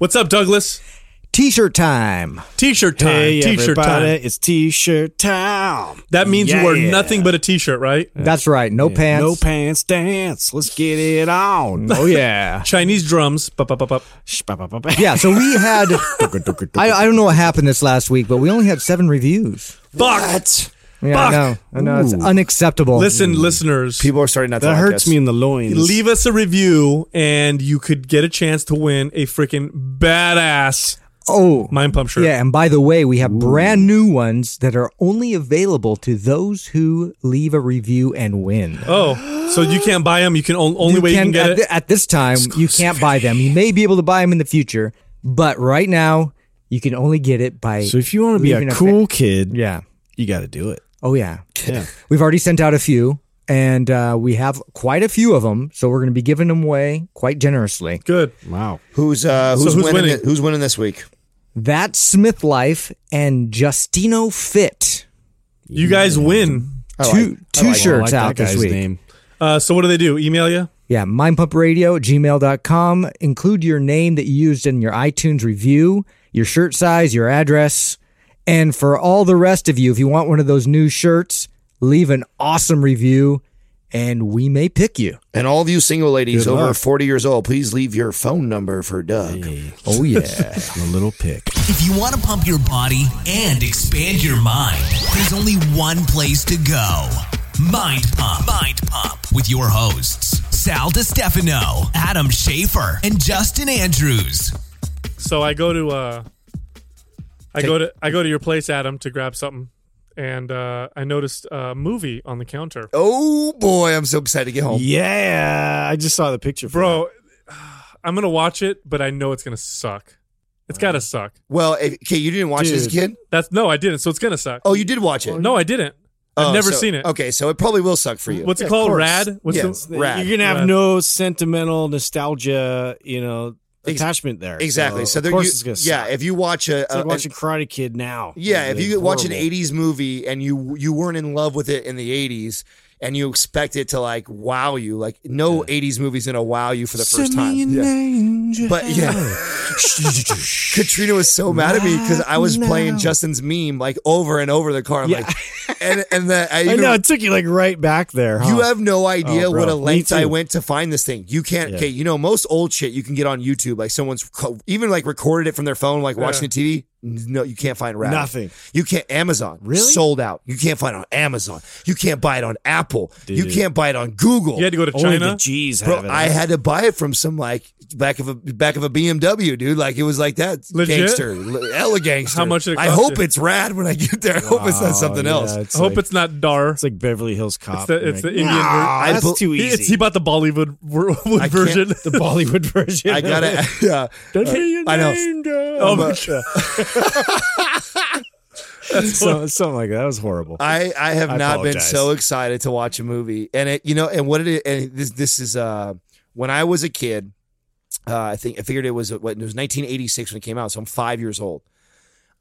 What's up, Douglas? T-shirt time. T-shirt time. Hey, T-shirt time. it's t-shirt time. That means you wear nothing but a T-shirt, right? That's right. No pants. No pants dance. Let's get it on. Oh yeah. Chinese drums. Bup, yeah. So we had. I, I don't know what happened this last week, but we only had seven reviews. Fuck. Yeah, Fuck. I know. I know. It's Ooh. unacceptable. Listen, listeners. People are starting not to That like hurts us. me in the loins. leave us a review, and you could get a chance to win a freaking badass Oh. mind pump shirt. Yeah, and by the way, we have brand new ones that are only available to those who leave a review and win. Oh, so you can't buy them. You can on- only You way you can- can get at, it. thi- at this time, you can't buy them. You may be able to buy them in the future, but right now, you can only get it by. So if you want to be a leaving fa- cool kid, yeah. you got to do it. Oh yeah. Yeah. We've already sent out a few, and uh, we have quite a few of them. So we're going to be giving them away quite generously. Good. Wow. Who's uh So who's, who's winning? winning? thi- who's winning this week? That's Smith Life and Justino Fit. You guys win. I like- two two like- shirts like out that this guy's week. name. Uh, so what do they do? Email you? Yeah, mindpumpradio at gmail.com. Include your name that you used in your iTunes review, your shirt size, your address. And for all the rest of you, if you want one of those new shirts, leave an awesome review and we may pick you. And all of you single ladies Good over luck. 40 years old, please leave your phone number for Doug. Oh, yeah. A little pick. If you want to pump your body and expand your mind, there's only one place to go. Mind Pump. Mind Pump with your hosts, Sal DiStefano, Adam Schafer, and Justin Andrews. So I go to uh, I go to I go to your place, Adam, to grab something, and uh, I noticed a movie on the counter, Oh boy, I'm so excited to get home. Yeah, I just saw the picture, for bro. I'm gonna watch it, but I know it's gonna suck. It's gotta suck. Well, if, okay, you didn't watch it as a kid? That's no, I didn't. So it's gonna suck. Oh, you did watch it. no, I didn't. I've Oh, never so- seen it. Okay, so it probably will suck for you. What's Yeah, it of called? Rad. What's Yes. the Rad. You're gonna have Rad. no sentimental nostalgia, you know, Ex- attachment there. exactly? So, of there course you, yeah, if you watch a, It's like a- watching Karate Kid now. yeah, if you watch an '80s movie and you you weren't in love with it in the '80s and you expect it to like wow you, like no '80s movie's gonna wow you for the first time. Yeah. But yeah, Katrina was so mad at me because I was playing Justin's meme like over and over the car. I'm Yeah. like, and and the, I, I know it took you like right back there. Huh? You have no idea Oh, what a length I went to find this thing. You can't. Yeah. Okay, you know most old shit you can get on YouTube. Like someone's even like recorded it from their phone, like watching the TV. No, you can't find. Nothing. You can't. Amazon Really? sold out. You can't find it on Amazon. You can't buy it on Apple. You can't buy it on Google. You had to go to Only China. the G's Bro. I had to buy it from some like back of a back of a BMW, dude. Like it was like that Legit? gangster, L- hella gangster. How much did it I hope you? it's rad when I get there. I hope it's not something yeah, else. I hope like, it's not Dar. it's like Beverly Hills Cop. It's the- it's like, the Indian "Nah, ver- that's I bu- too He, easy. it's, he bought the Bollywood ver- wood I can't- version. the Bollywood version. I gotta. Yeah. Don't hear your I know. name, dog. Oh my but- god! So- something like that. That was horrible. I, I have I not been so excited to watch a movie, and it you know and what it is, and this this is uh when I was a kid, uh, I think I figured it was what it was 1986 when it came out, so I'm five years old.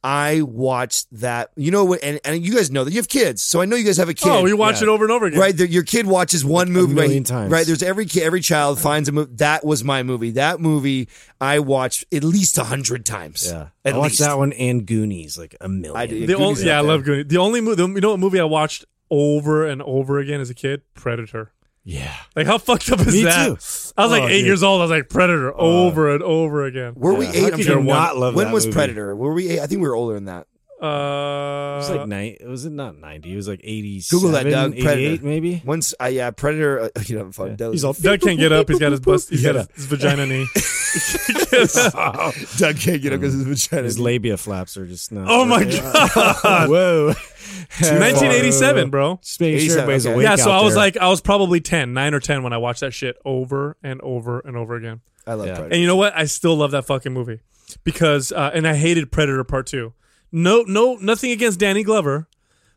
I watched that, you know what, and, and you guys know that you have kids, so I know you guys have a kid. Oh, you watch Yeah. it over and over again. Right, the, your kid watches one movie million right, times. Right, there's every kid, every child finds a movie. That was my movie. That movie I watched at least a hundred times. yeah, at I watched least. that one and Goonies like a million. I did. The Goonies only, is yeah, I love. Goonies. The only movie, you know, what movie I watched over and over again as a kid? Predator. Yeah, Like how fucked up is Me that? too. I was like Oh, eight dude. years old. I was like Predator uh, over and over again. Were we Yeah. eight? How I'm could sure you one- not love When that was movie? Predator? Were we eight? I think we were older than that. Uh, It was like nine. Was it not ninety? It was like eighty. Google that, Doug. 88 Predator. maybe. Once I yeah, Predator. Uh, you know, fuck, Doug, He's all Doug can't get up. He's got his bust. He's got his, his vagina knee. Doug can't get up because his vagina. His labia flaps are just not. oh my god! Whoa! 1987, bro. Just making sure everybody's okay. awake. Yeah, so out I was there. like, I was probably 10, 9 or 10 when I watched that shit over and over and over again. I love Yeah. Predator. And you know what? I still love that fucking movie because, uh, and I hated Predator Part Two. No, no, nothing against Danny Glover,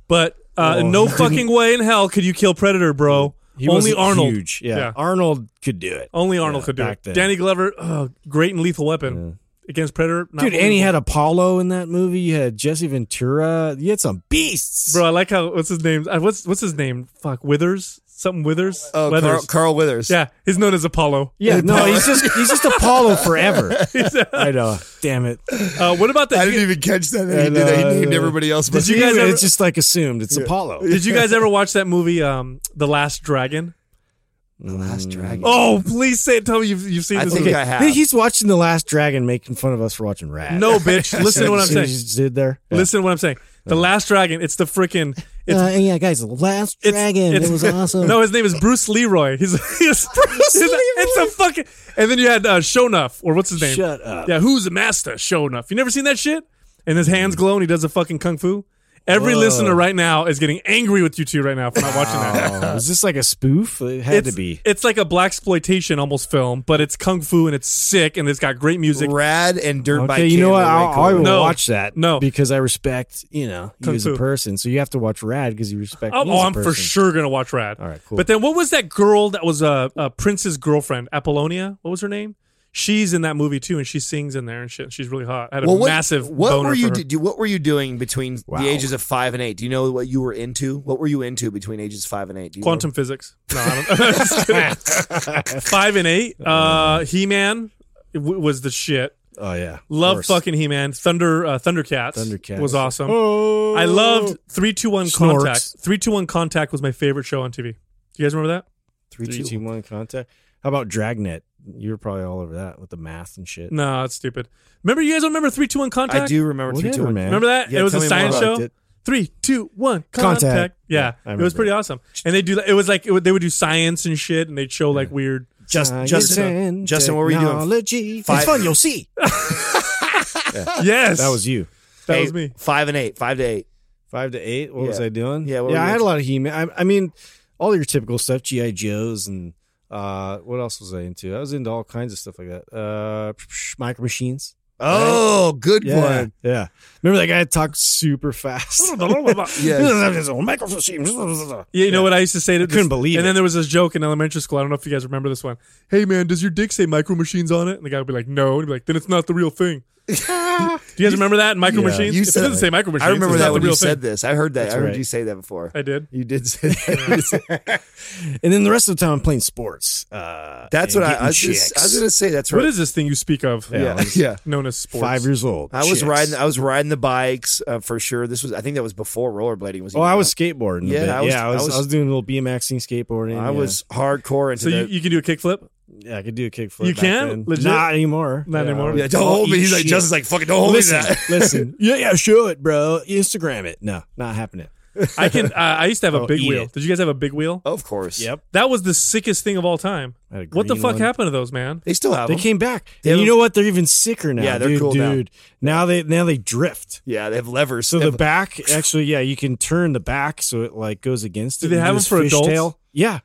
but uh, Oh. no fucking way in hell could you kill Predator, bro. He Only Arnold. Huge. Yeah. Yeah. Arnold could do it. Only Arnold Yeah, could do back it. then. Danny Glover, oh, great and lethal weapon against Predator. not Dude, and he had Apollo in that movie. You had Jesse Ventura. You had some beasts. bro. I like how what's his name? Uh, What's what's his name? Fuck Weathers, something Weathers. oh, Carl, Carl Weathers. yeah, he's known as Apollo. Yeah, no, he's just he's just Apollo forever. I know. Damn it. Uh, what about that? I didn't even catch that. He, And, did that. he uh, named everybody else. But you guys ever- it's just like assumed it's Apollo. Did you guys ever watch that movie, um, The Last Dragon? the last dragon. Oh, please say it. Tell me you've, you've seen I this think movie. I have. He's watching The Last Dragon, making fun of us for watching Rad. No, bitch. Listen to what I'm saying. just did there. Listen to what I'm saying. The Last Dragon. It's the freaking. It's, Uh, yeah, guys, The Last it's, Dragon. it's- it was awesome. No, his name is Bruce Leroy. He's, he's Bruce. Leroy. It's a fucking. And then you had uh, Shonuff, or what's his name? Shut up. Yeah, who's the master? Shonuff. You never seen that shit? And his hands glow and he does a fucking kung fu. Every Whoa. listener right now is getting angry with you two right now for not watching that. Oh, this like a spoof? It had it's, to be. It's like a black exploitation almost film, but it's kung fu and it's sick and it's got great music. Rad and Dirt Bike. Okay, you know what? were I'll, I will No. watch that. No. because I respect you know you Kung as a Fu. person. So you have to watch Rad because you respect. Oh, me oh, as a I'm for sure gonna watch Rad. All right, cool. But then what was that girl that was uh, uh, Prince's girlfriend, Apollonia? What was her name? She's in that movie too, and she sings in there and shit. She's really hot. I had a Well, what, massive. What boner were you for her. do, What were you doing between Wow. the ages of five and eight? Do you know what you were into? What were you into between ages five and eight? Do you Quantum physics. No, I don't. I'm just kidding. Five and eight. Uh, He Man w- was the shit. Oh yeah, Love fucking He Man. Thunder uh, Thundercats. Thundercats. was awesome. Oh. I loved three two one Snorks. contact. Three two one contact was my favorite show on TV. Do you guys remember that? Three, three, two, two, one contact. How about Dragnet? You were probably all over that with the math and shit. No, that's stupid. Remember, you guys don't remember three two one contact? I do remember three, two, Whatever, one. man. Remember that? Yeah, it was a tell me more science about show. it. Three, two, one, contact. Contact. Yeah, Yeah, I it was pretty that. awesome. And they do. It was like it would, they would do science and shit, and they'd show like weird. Just, Science Justin, and uh, Justin, what were you doing? technology. Five- It's fun. You'll see. Yes, That was you. that Hey, was me. Five and eight, five to eight. Five to eight. What was Yeah. I doing? Yeah, what yeah. were I you had up a lot of He-Man. I, I mean, all your typical stuff, GI Joes, and uh, what else was I into? I was into all kinds of stuff like that. Uh, micro machines. Oh, good Yeah, one. yeah. Remember that guy talked super fast? Yeah. micro machines. Yeah, you know what I used to say to couldn't believe And it. then there was this joke in elementary school. I don't know if you guys remember this one. Hey man, does your dick say micro machines on it? And the guy would be like, No. And he'd be like, Then it's not the real thing. Do you guys remember that? Micro Yeah. machines? You If it said- doesn't say micro machines. I remember it's that not when the you real said this. I heard that. That's I heard right. you say that before. I did. You did say that. And then the rest of the time, I'm playing sports. Uh, That's and what I, getting I was. Just, chicks. I was going to say. That's right. What is this thing you speak of? Yeah. Yeah, yeah. Known as sports. Five years old. I was Chicks. riding. I was riding the bikes uh, for sure. This was. I think that was before rollerblading was. Oh, even I was out. skateboarding. a Yeah, bit. I was- yeah, I was, I was- I was doing a little BMXing, skateboarding. I yeah. was hardcore into So you, the. you can do a kickflip? Yeah, I could do a kickflip. You can? then. Legit? Not anymore. Not anymore? yeah, don't I'll hold me. He's like shit. Justin's like fucking. Don't hold listen, me to that. listen. Yeah, yeah, show it, bro. Instagram it. No, not happening. I can. Uh, I used to have a Oh, big wheel. it. Did you guys have a big wheel? Of course. Yep. That was the sickest thing of all time. I had a What the fuck one. happened to those, man? They still have They them. came back. They and you know what? They're even sicker now. Yeah, they're dude, cool now. dude. Now they now they drift. Yeah, they have levers. So They the have- back actually, yeah, you can turn the back so it like goes against Do it. they have them for adults? fishtail. Yeah,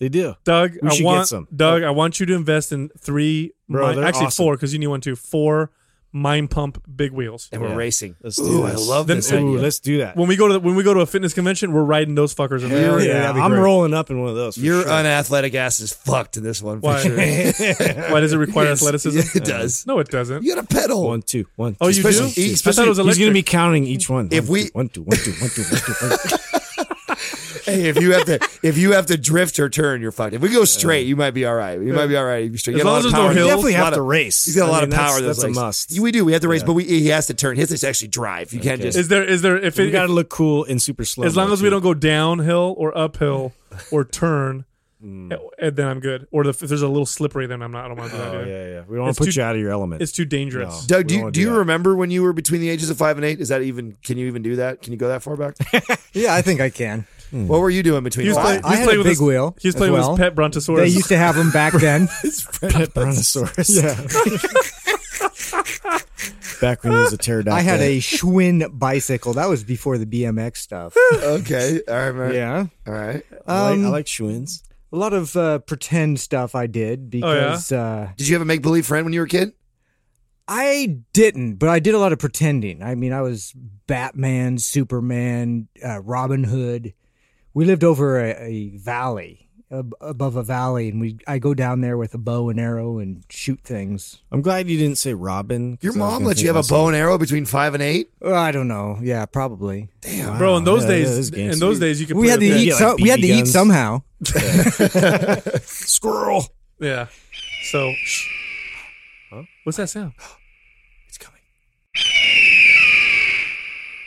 they do. Doug, We I should get want some. Doug. I want you to invest in three. Bro, mi- actually, awesome. four because you need one too. Four mind pump big wheels. and we're Yeah. racing. Let's do Ooh, I love Then- this Ooh, Ooh, idea. let's do that. When we go to the, when we go to a fitness convention, we're riding those fuckers. in Hell yeah, yeah, I'm rolling up in one of those. For Your sure. unathletic ass is fucked in this one for Why? sure. Why does it require Yes. athleticism? Yeah, it does. No, it doesn't. You got to pedal. one, two, one. Oh, two. you do? Especially- I thought it was He's going to be counting each one. If One, we- two, one, two, one, two, one, two, one, two, one, two. Hey, if you have to, if you have to drift or turn, you're fucked. If we go straight, you might be all right. You might be all right. You straight. As You got a long lot as of there's no power. hills. You definitely A lot have to of- race. He's got a lot of power. That's, that's a must. We do. We have to race, but we, he has to turn. He has to actually drive. You can't just. Is there is there if We it got to look cool in super slow. as long as we don't go downhill or uphill or turn, and then I'm good. Or if there's a little slippery, then I'm not. I don't want to do that Oh yeah, yeah. We don't want to put too- you out of your element. It's too dangerous. Doug, do you, do do you remember when you were between the ages of five and eight? Is that even? Can you even do that? Can you go that far back? Yeah, I think I can. What were you doing between? He was, five- playing, I he was had playing a with big his, wheel He was playing well. with his pet brontosaurus. They used to have them back then. his Pet Brontosaurus. Yeah. Back when he was a pterodactyl. I had a Schwinn bicycle. That was before the BMX stuff. okay, all right, man. yeah. all right. I like, I Um, like Schwinn's. A lot of uh, pretend stuff I did because uh, Did you have a make believe friend when you were a kid? I didn't, but I did a lot of pretending. I mean, I was Batman, Superman, uh, Robin Hood. We lived over a, a valley, ab- above a valley, and we I go down there with a bow and arrow and shoot things. I'm glad you didn't say Robin. Your mom gonna let you have a bow and arrow between five and eight. Uh, I don't know. Yeah, probably. Damn, Bro, in those Yeah, yeah, days, this in gangster. those days, you could We play had to with that. eat. get, like, we had to BB eat guns. somehow. Squirrel. Yeah. So, shh. what's that sound? it's coming.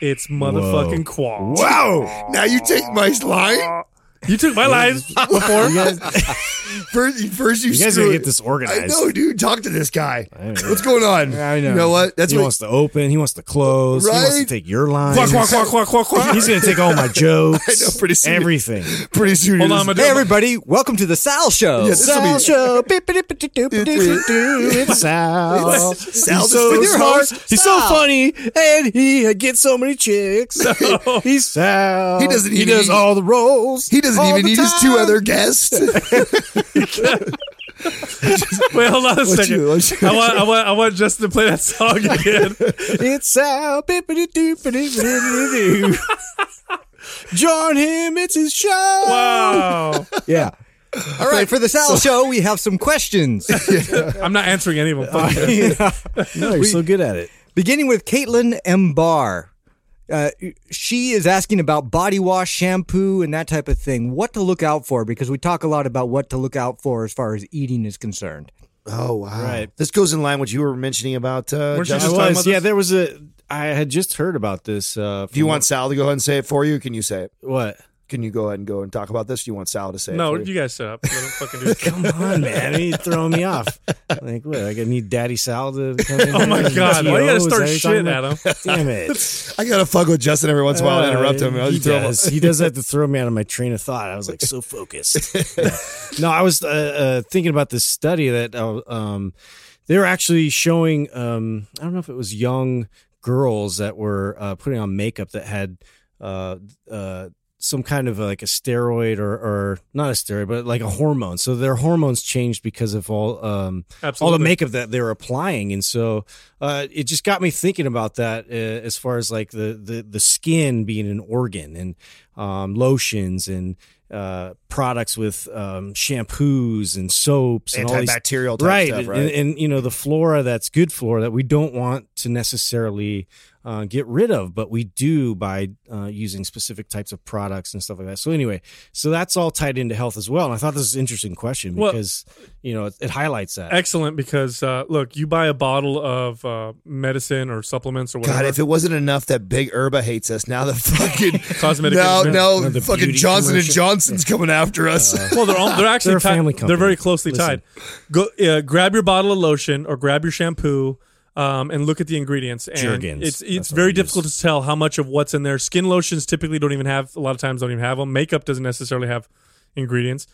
It's motherfucking Qual. Wow! Now you take my line. Uh, You took my line before. You guys, First, first you, you guys gotta get this organized. I know, dude. Talk to this guy. What's going on? I know. You know what? That's he what. wants to open. He wants to close. Right? He wants to take your line. Quack, quack, quack, quack, quack, quack. He's gonna take all my jokes. I know, pretty soon- Everything. Pretty soon. Hold on, was- I'm Hey, everybody! Welcome to the Sal Show. Yeah, this will be- Sal show. It's Sal. Sal so the with your heart. host. He's so funny, and he gets so many chicks. He's Sal. He doesn't He does all the roles. He doesn't even the need his two other guests. Wait, hold on a second. you- you- I want, I want, I want Justin to play that song again. It's Sal. Bippity-doopity-doo. Join him. It's his show. Wow. Yeah. All right, for the Sal Show, we have some questions. I'm not answering any of them. Fuck you. No, you're so good at it. Beginning with Caitlin M. Barr. Uh, she is asking about body wash, shampoo, and that type of thing. What to look out for because we talk a lot about what to look out for as far as eating is concerned. oh wow! Right. This goes in line with what you were mentioning about. Uh, Weren't you Justin. just talking was, about yeah. There was a. I had just heard about this. Uh, Do you want Sal to go ahead and say it for you? Or can you say it? what? Can you go ahead and go and talk about this? Do you want Sal to say No, it? for you guys shut up. Let him fucking do. Come on, man! You're throwing me off. Like what? Like I need Daddy Sal to come in. Oh my? God. Why you gotta start that what you're shit, talking about? Adam? Damn it! I gotta fuck with Justin every once in a while and interrupt him. Uh, he just throw him- does. He does have to throw me out of my train of thought. I was like so focused. No, I was uh, uh, thinking about this study that uh, um, they were actually showing. Um, I don't know if it was young girls that were uh, putting on makeup that had. Uh, uh, some kind of like a steroid or, or not a steroid, but like a hormone. So their hormones changed because of all um, all the makeup that they're applying, and so uh, it just got me thinking about that uh, as far as like the the the skin being an organ and um, lotions and uh, products with um, shampoos and soaps and all these Antibacterial type right, stuff, right? And, and you know the flora that's good flora that we don't want to necessarily uh, get rid of, but we do by uh, using specific types of products and stuff like that. So anyway, so that's all tied into health as well. And I thought this was an interesting question Well- because you know it, it highlights that. Excellent, because uh, look, you buy a bottle of uh, medicine or supplements or whatever. God, if it wasn't enough that Big Pharma hates us, now the fucking Cosmetic now, industry. now No, the fucking beauty Johnson and. Johnson's coming after us. well, they're all, they're actually They're a tied- family They're very closely Listen. tied. Go uh, grab your bottle of lotion or grab your shampoo. Um, and look at the ingredients. And Jergens. it's it's very difficult use. to tell how much of what's in there. Skin lotions typically don't even have a lot of times don't even have them. Makeup doesn't necessarily have ingredients.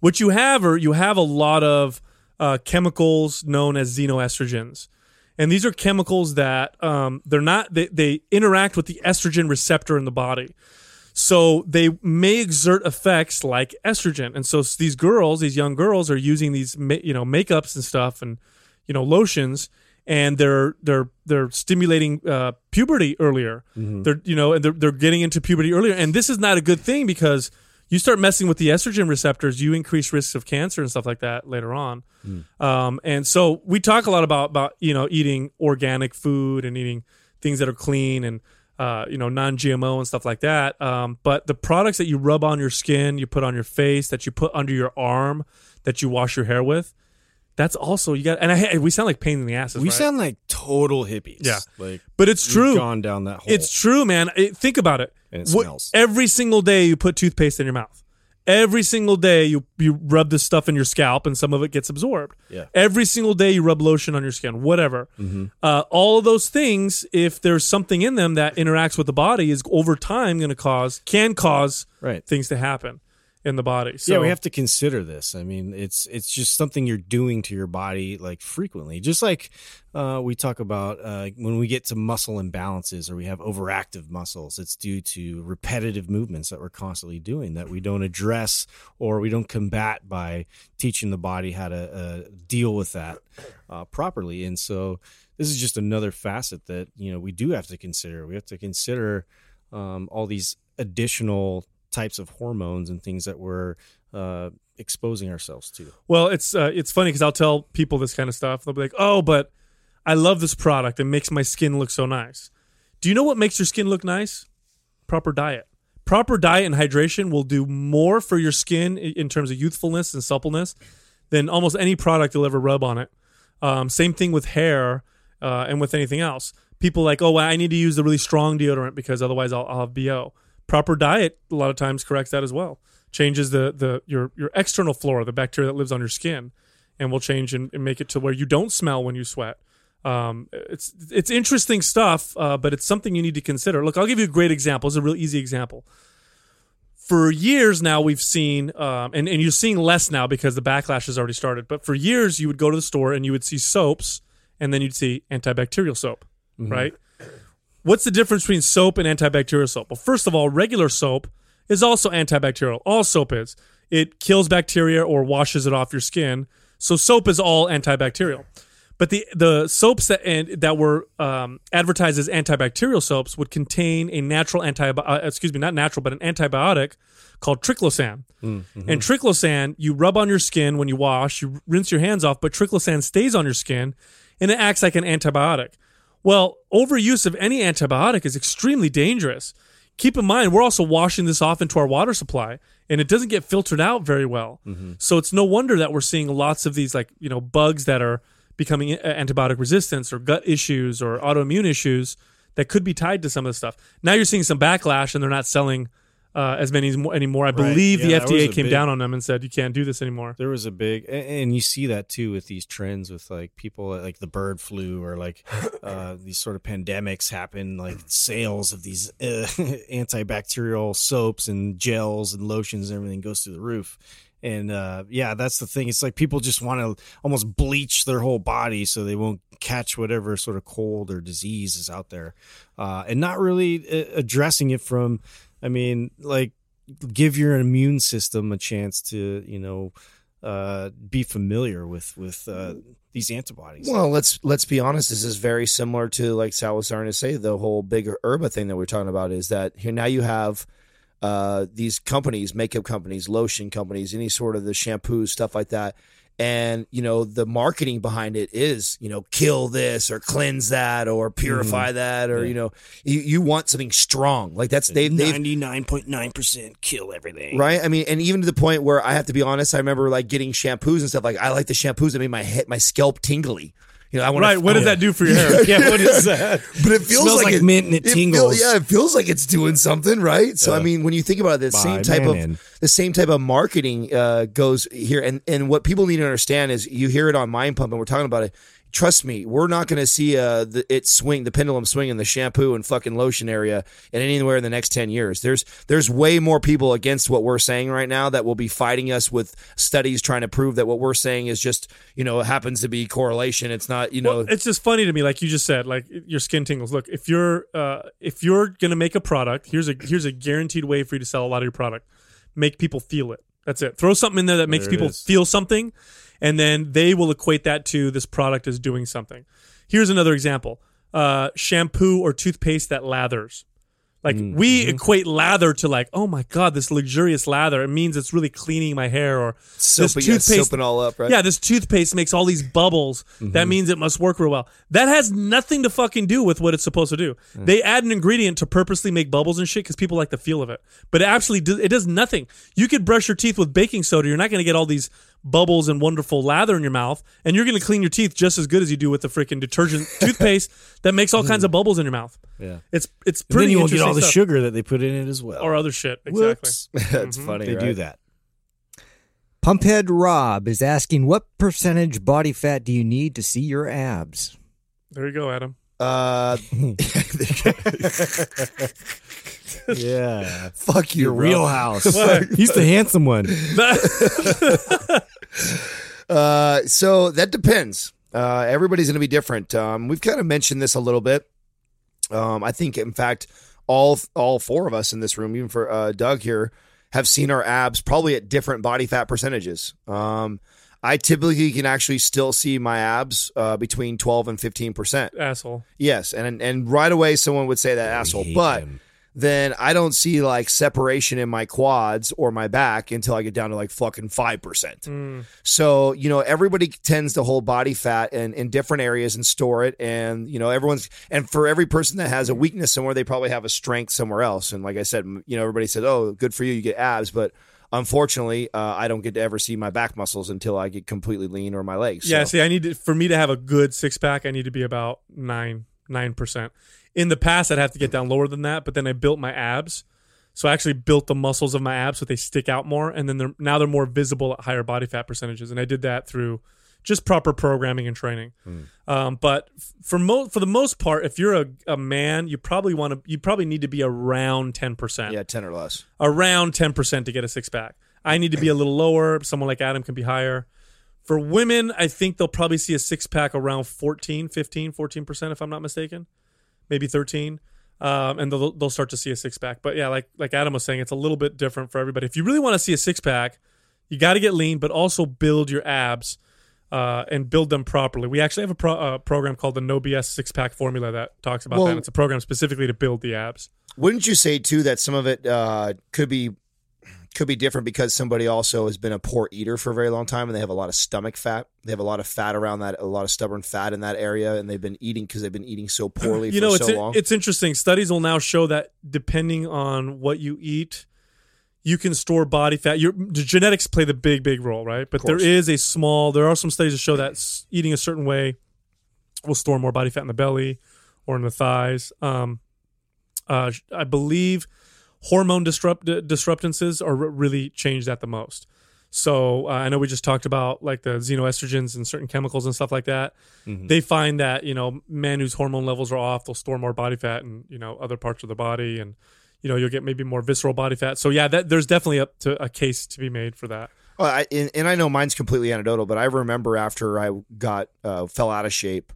What you have are you have a lot of uh, chemicals known as xenoestrogens, and these are chemicals that um, they're not they, they interact with the estrogen receptor in the body. So they may exert effects like estrogen, and so these girls, these young girls, are using these you know makeups and stuff, and you know lotions, and they're they're they're stimulating uh, puberty earlier. They're you know, and they're they're getting into puberty earlier, and this is not a good thing because you start messing with the estrogen receptors, you increase risks of cancer and stuff like that later on. Um, and so we talk a lot about about you know eating organic food and eating things that are clean and uh, you know non-GMO and stuff like that. Um, but the products that you rub on your skin, you put on your face, that you put under your arm, that you wash your hair with, that's also you got. And I, we sound like pain in the asses. we right? sound like total hippies. Yeah. like but it's true. Gone down that hole. It's true, man. It- think about it. And it What- smells. every single day you put toothpaste in your mouth. Every single day you you rub this stuff in your scalp and some of it gets absorbed. Yeah. Every single day you rub lotion on your skin, whatever. Uh, all of those things, if there's something in them that interacts with the body, is over time going to cause can cause Right. things to happen in the body. So yeah, we have to consider this. I mean, it's it's just something you're doing to your body like frequently. Just like uh, we talk about uh, when we get to muscle imbalances or we have overactive muscles, it's due to repetitive movements that we're constantly doing that we don't address or we don't combat by teaching the body how to uh, deal with that uh, properly. And so this is just another facet that you know we do have to consider. We have to consider um, all these additional types of hormones and things that we're uh, exposing ourselves to. Well, it's uh, it's funny because I'll tell people this kind of stuff. They'll be like, "Oh, but I love this product. It makes my skin look so nice." Do you know what makes your skin look nice? Proper diet. Proper diet and hydration will do more for your skin in terms of youthfulness and suppleness than almost any product you'll ever rub on it. Um, same thing with hair uh, and with anything else. People like, oh, well, I need to use the really strong deodorant because otherwise I'll, I'll have bo. Proper diet a lot of times corrects that as well. Changes the the your your external flora, the bacteria that lives on your skin, and will change and, and make it to where you don't smell when you sweat. Um, it's it's interesting stuff, uh, but it's something you need to consider. Look, I'll give you a great example. It's a real easy example for years now we've seen um, and, and you're seeing less now because the backlash has already started but for years you would go to the store and you would see soaps and then you'd see antibacterial soap right what's the difference between soap and antibacterial soap? Well first of all regular soap is also antibacterial. All soap is. It kills bacteria or washes it off your skin. So soap is all antibacterial. But the the soaps that and that were um, advertised as antibacterial soaps would contain a natural anti uh, excuse me not natural but an antibiotic called triclosan. And triclosan you rub on your skin when you wash, you rinse your hands off, but triclosan stays on your skin and it acts like an antibiotic. Well, overuse of any antibiotic is extremely dangerous. Keep in mind, we're also washing this off into our water supply, and it doesn't get filtered out very well. Mm-hmm. So it's no wonder that we're seeing lots of these, like you know, bugs that are becoming antibiotic resistance or gut issues or autoimmune issues that could be tied to some of this stuff. Now you're seeing some backlash, and they're not selling uh, as many as- anymore. I believe Yeah, the FDA came big- down on them and said you can't do this anymore. There was a big, and you see that too with these trends with like people like the bird flu or like uh, these sort of pandemics happen, like sales of these uh, antibacterial soaps and gels and lotions and everything goes through the roof. And uh, yeah, that's the thing. It's like people just want to almost bleach their whole body so they won't catch whatever sort of cold or disease is out there, uh, and not really uh, addressing it from. I mean, like give your immune system a chance to you know uh, be familiar with with uh, these antibodies. Well, let's let's be honest. This is very similar to like Sal was starting to say. The whole big pharma thing that we're talking about is that here now you have uh, these companies, makeup companies, lotion companies, any sort of the shampoos, stuff like that. And you know the marketing behind it is you know kill this or cleanse that or purify mm-hmm. that or you know you, you want something strong like that's they've they've ninety nine point nine percent kill everything. right? I mean, and even to the point where I have to be honest, I remember like getting shampoos and stuff. Like I like the shampoos that made my head, my scalp tingly. You know, I want Right? What does that do for your hair? yeah, what is that? But it feels Smells like it, mint and it feel- tingles. yeah, it feels like it's doing something, right? So I mean, when you think about it, the same type Manon. of the same type of marketing uh, goes here, and and what people need to understand is you hear it on Mind Pump, and we're talking about it. Trust me, we're not going to see uh, the, it swing, the pendulum swing in the shampoo and fucking lotion area and anywhere in the next ten years. There's there's way more people against what we're saying right now that will be fighting us with studies trying to prove that what we're saying is just you know happens to be correlation. It's not you know Well, it's just funny to me, like you just said, like your skin tingles. Look, if you're uh, if you're gonna make a product, here's a here's a guaranteed way for you to sell a lot of your product. Make people feel it. That's it. Throw something in there that makes There people is. feel something, and then they will equate that to this product is doing something. Here's another example: uh, shampoo or toothpaste that lathers. Like Mm, we mm-hmm. equate lather to like, oh my god, this luxurious lather. It means it's really cleaning my hair, or this soaping, yeah, toothpaste soaping all up, right? yeah, this toothpaste makes all these bubbles. That means it must work real well. That has nothing to fucking do with what it's supposed to do. They add an ingredient to purposely make bubbles and shit because people like the feel of it. But it actually, do, it does nothing. You could brush your teeth with baking soda. You're not going to get all these bubbles and wonderful lather in your mouth, and you're going to clean your teeth just as good as you do with the freaking detergent toothpaste that makes all kinds of bubbles in your mouth. Yeah. It's it's pretty. And then pretty. you won't get all the stuff. sugar that they put in it as well. or other shit. Exactly. That's funny. they do right? that. Pumphead Rob is asking, what percentage body fat do you need to see your abs? There you go, Adam. Uh, Yeah. fuck you, Your bro. wheelhouse. What? He's the handsome one. Uh, so that depends. Uh, everybody's going to be different. Um, we've kind of mentioned this a little bit. Um, I think, in fact, all all four of us in this room, even for uh, Doug here, have seen our abs probably at different body fat percentages. Um, I typically can actually still see my abs uh, between twelve and fifteen percent. Asshole. Yes, and and right away someone would say that asshole, but him. Then I don't see like separation in my quads or my back until I get down to like fucking five percent. Mm. So you know everybody tends to hold body fat in in different areas and store it, and you know everyone's and for every person that has a weakness somewhere, they probably have a strength somewhere else. And like I said, you know everybody said, "Oh, good for you, you get abs," but unfortunately, uh, I don't get to ever see my back muscles until I get completely lean or my legs. Yeah, So- see, I need to for me to have a good six pack, I need to be about nine nine percent. In the past, I'd have to get down lower than that, but then I built my abs, so I actually built the muscles of my abs so they stick out more, and then they're now they're more visible at higher body fat percentages, and I did that through just proper programming and training. Um, but for mo- for the most part, if you're a, a man, you probably want to you probably need to be around ten percent yeah, ten or less. around 10% to get a six pack. I need to be a little lower. Someone like Adam can be higher. For women, I think they'll probably see a six pack around 14, 15, 14%, if I'm not mistaken. Maybe 13. Um, and they'll, they'll start to see a six pack. But yeah, like, like Adam was saying, it's a little bit different for everybody. If you really want to see a six pack, you got to get lean, but also build your abs uh, and build them properly. We actually have a pro- uh, program called the No BS six pack formula that talks about Well- that. It's a program specifically to build the abs. Wouldn't you say too that some of it uh, could be could be different because somebody also has been a poor eater for a very long time and they have a lot of stomach fat. They have a lot of fat around that, a lot of stubborn fat in that area, and they've been eating because they've been eating so poorly you for know so it's long. it's interesting. Studies will now show that depending on what you eat you can store body fat. Your genetics play the big big role right? But there is a small there are some studies that show that eating a certain way will store more body fat in the belly or in the thighs. Um uh i believe hormone disrupt disruptances are really changed that the most so uh, I know we just talked about like the xenoestrogens and certain chemicals and stuff like that. They find that you know men whose hormone levels are off, they'll store more body fat in you know other parts of the body, and you know you'll get maybe more visceral body fat. So yeah, that there's definitely up to a case to be made for that. Well, I, and, and I know mine's completely anecdotal, but I remember after I got uh, fell out of shape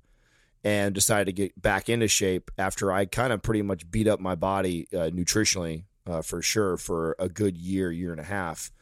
and decided to get back into shape after I kind of pretty much beat up my body uh, nutritionally uh, for sure for a good year, year and a half.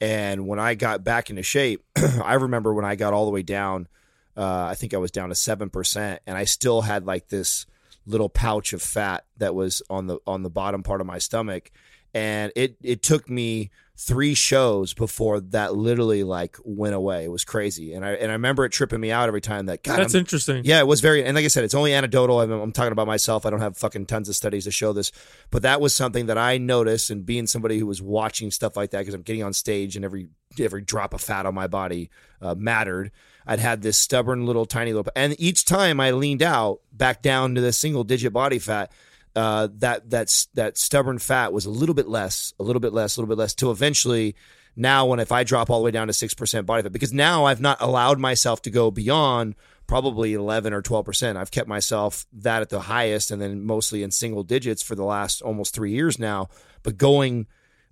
And when I got back into shape, I remember when I got all the way down, uh, I think I was down to seven percent, and I still had like this little pouch of fat that was on the on the bottom part of my stomach, and it it took me three shows before that literally like went away. It was crazy, and I and I remember it tripping me out every time that God, That's I'm- interesting. yeah, it was very, and like I said, it's only anecdotal. I'm, I'm talking about myself. I don't have fucking tons of studies to show this, but that was something that I noticed, and being somebody who was watching stuff like that because I'm getting on stage and every every drop of fat on my body uh, mattered. I'd had this stubborn little tiny little, and each time I leaned out back down to the single digit body fat, uh, that that's that stubborn fat was a little bit less, a little bit less, a little bit less, till eventually now when if I drop all the way down to six percent body fat, because now I've not allowed myself to go beyond probably eleven or twelve percent. I've kept myself that at the highest, and then mostly in single digits for the last almost three years now. But going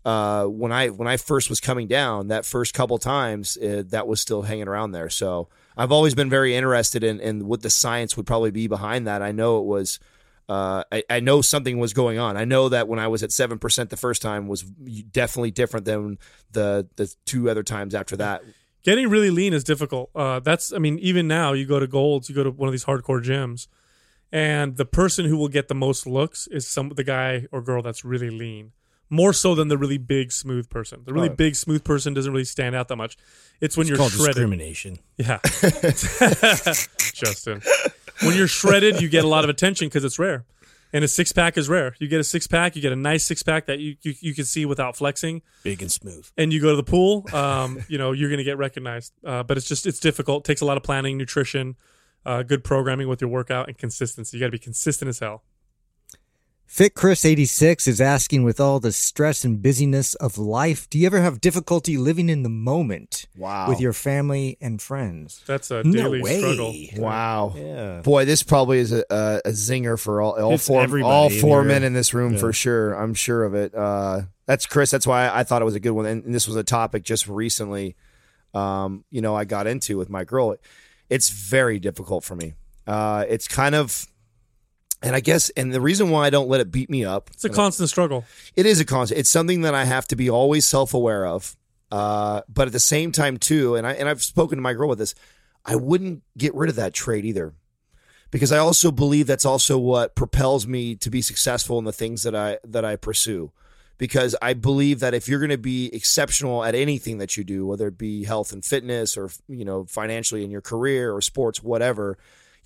uh, when I when I first was coming down, that first couple times, uh, that was still hanging around there. So I've always been very interested in, in what the science would probably be behind that. I know it was. Uh, I, I know something was going on. I know that when I was at seven percent the first time was definitely different than the the two other times after that. Getting really lean is difficult. Uh, that's, I mean, even now you go to Golds, you go to one of these hardcore gyms, and the person who will get the most looks is some the guy or girl that's really lean, more so than the really big smooth person. The really Right. big smooth person doesn't really stand out that much. It's when It's you're called shredded. discrimination. Yeah, Justin. When you're shredded, you get a lot of attention because it's rare, and a six pack is rare. You get a six pack, you get a nice six pack that you you, you can see without flexing Big and smooth. and you go to the pool, um, you know, you're going to get recognized. Uh, but it's just, it's difficult. It takes a lot of planning, nutrition, uh, good programming with your workout, and consistency. You got to be consistent as hell. Fit Chris 86 is asking with all the stress and busyness of life, do you ever have difficulty living in the moment Wow. with your family and friends? That's a No daily way. struggle. Wow. Yeah. Boy, this probably is a, a, a zinger for all all It's four all four here. men in this room Yeah. for sure. I'm sure of it. Uh, that's Chris. That's why I thought it was a good one. And this was a topic just recently. Um, you know, I got into with my girl. It's very difficult for me. Uh, it's kind of, and I guess, and the reason why I don't let it beat me up. It's a constant struggle. It is a constant. It's something that I have to be always self aware of. Uh, but at the same time, too, and I and I've spoken to my girl with this. I wouldn't get rid of that trait either, because I also believe that's also what propels me to be successful in the things that I that I pursue. Because I believe that if you're going to be exceptional at anything that you do, whether it be health and fitness or you know financially in your career or sports, whatever,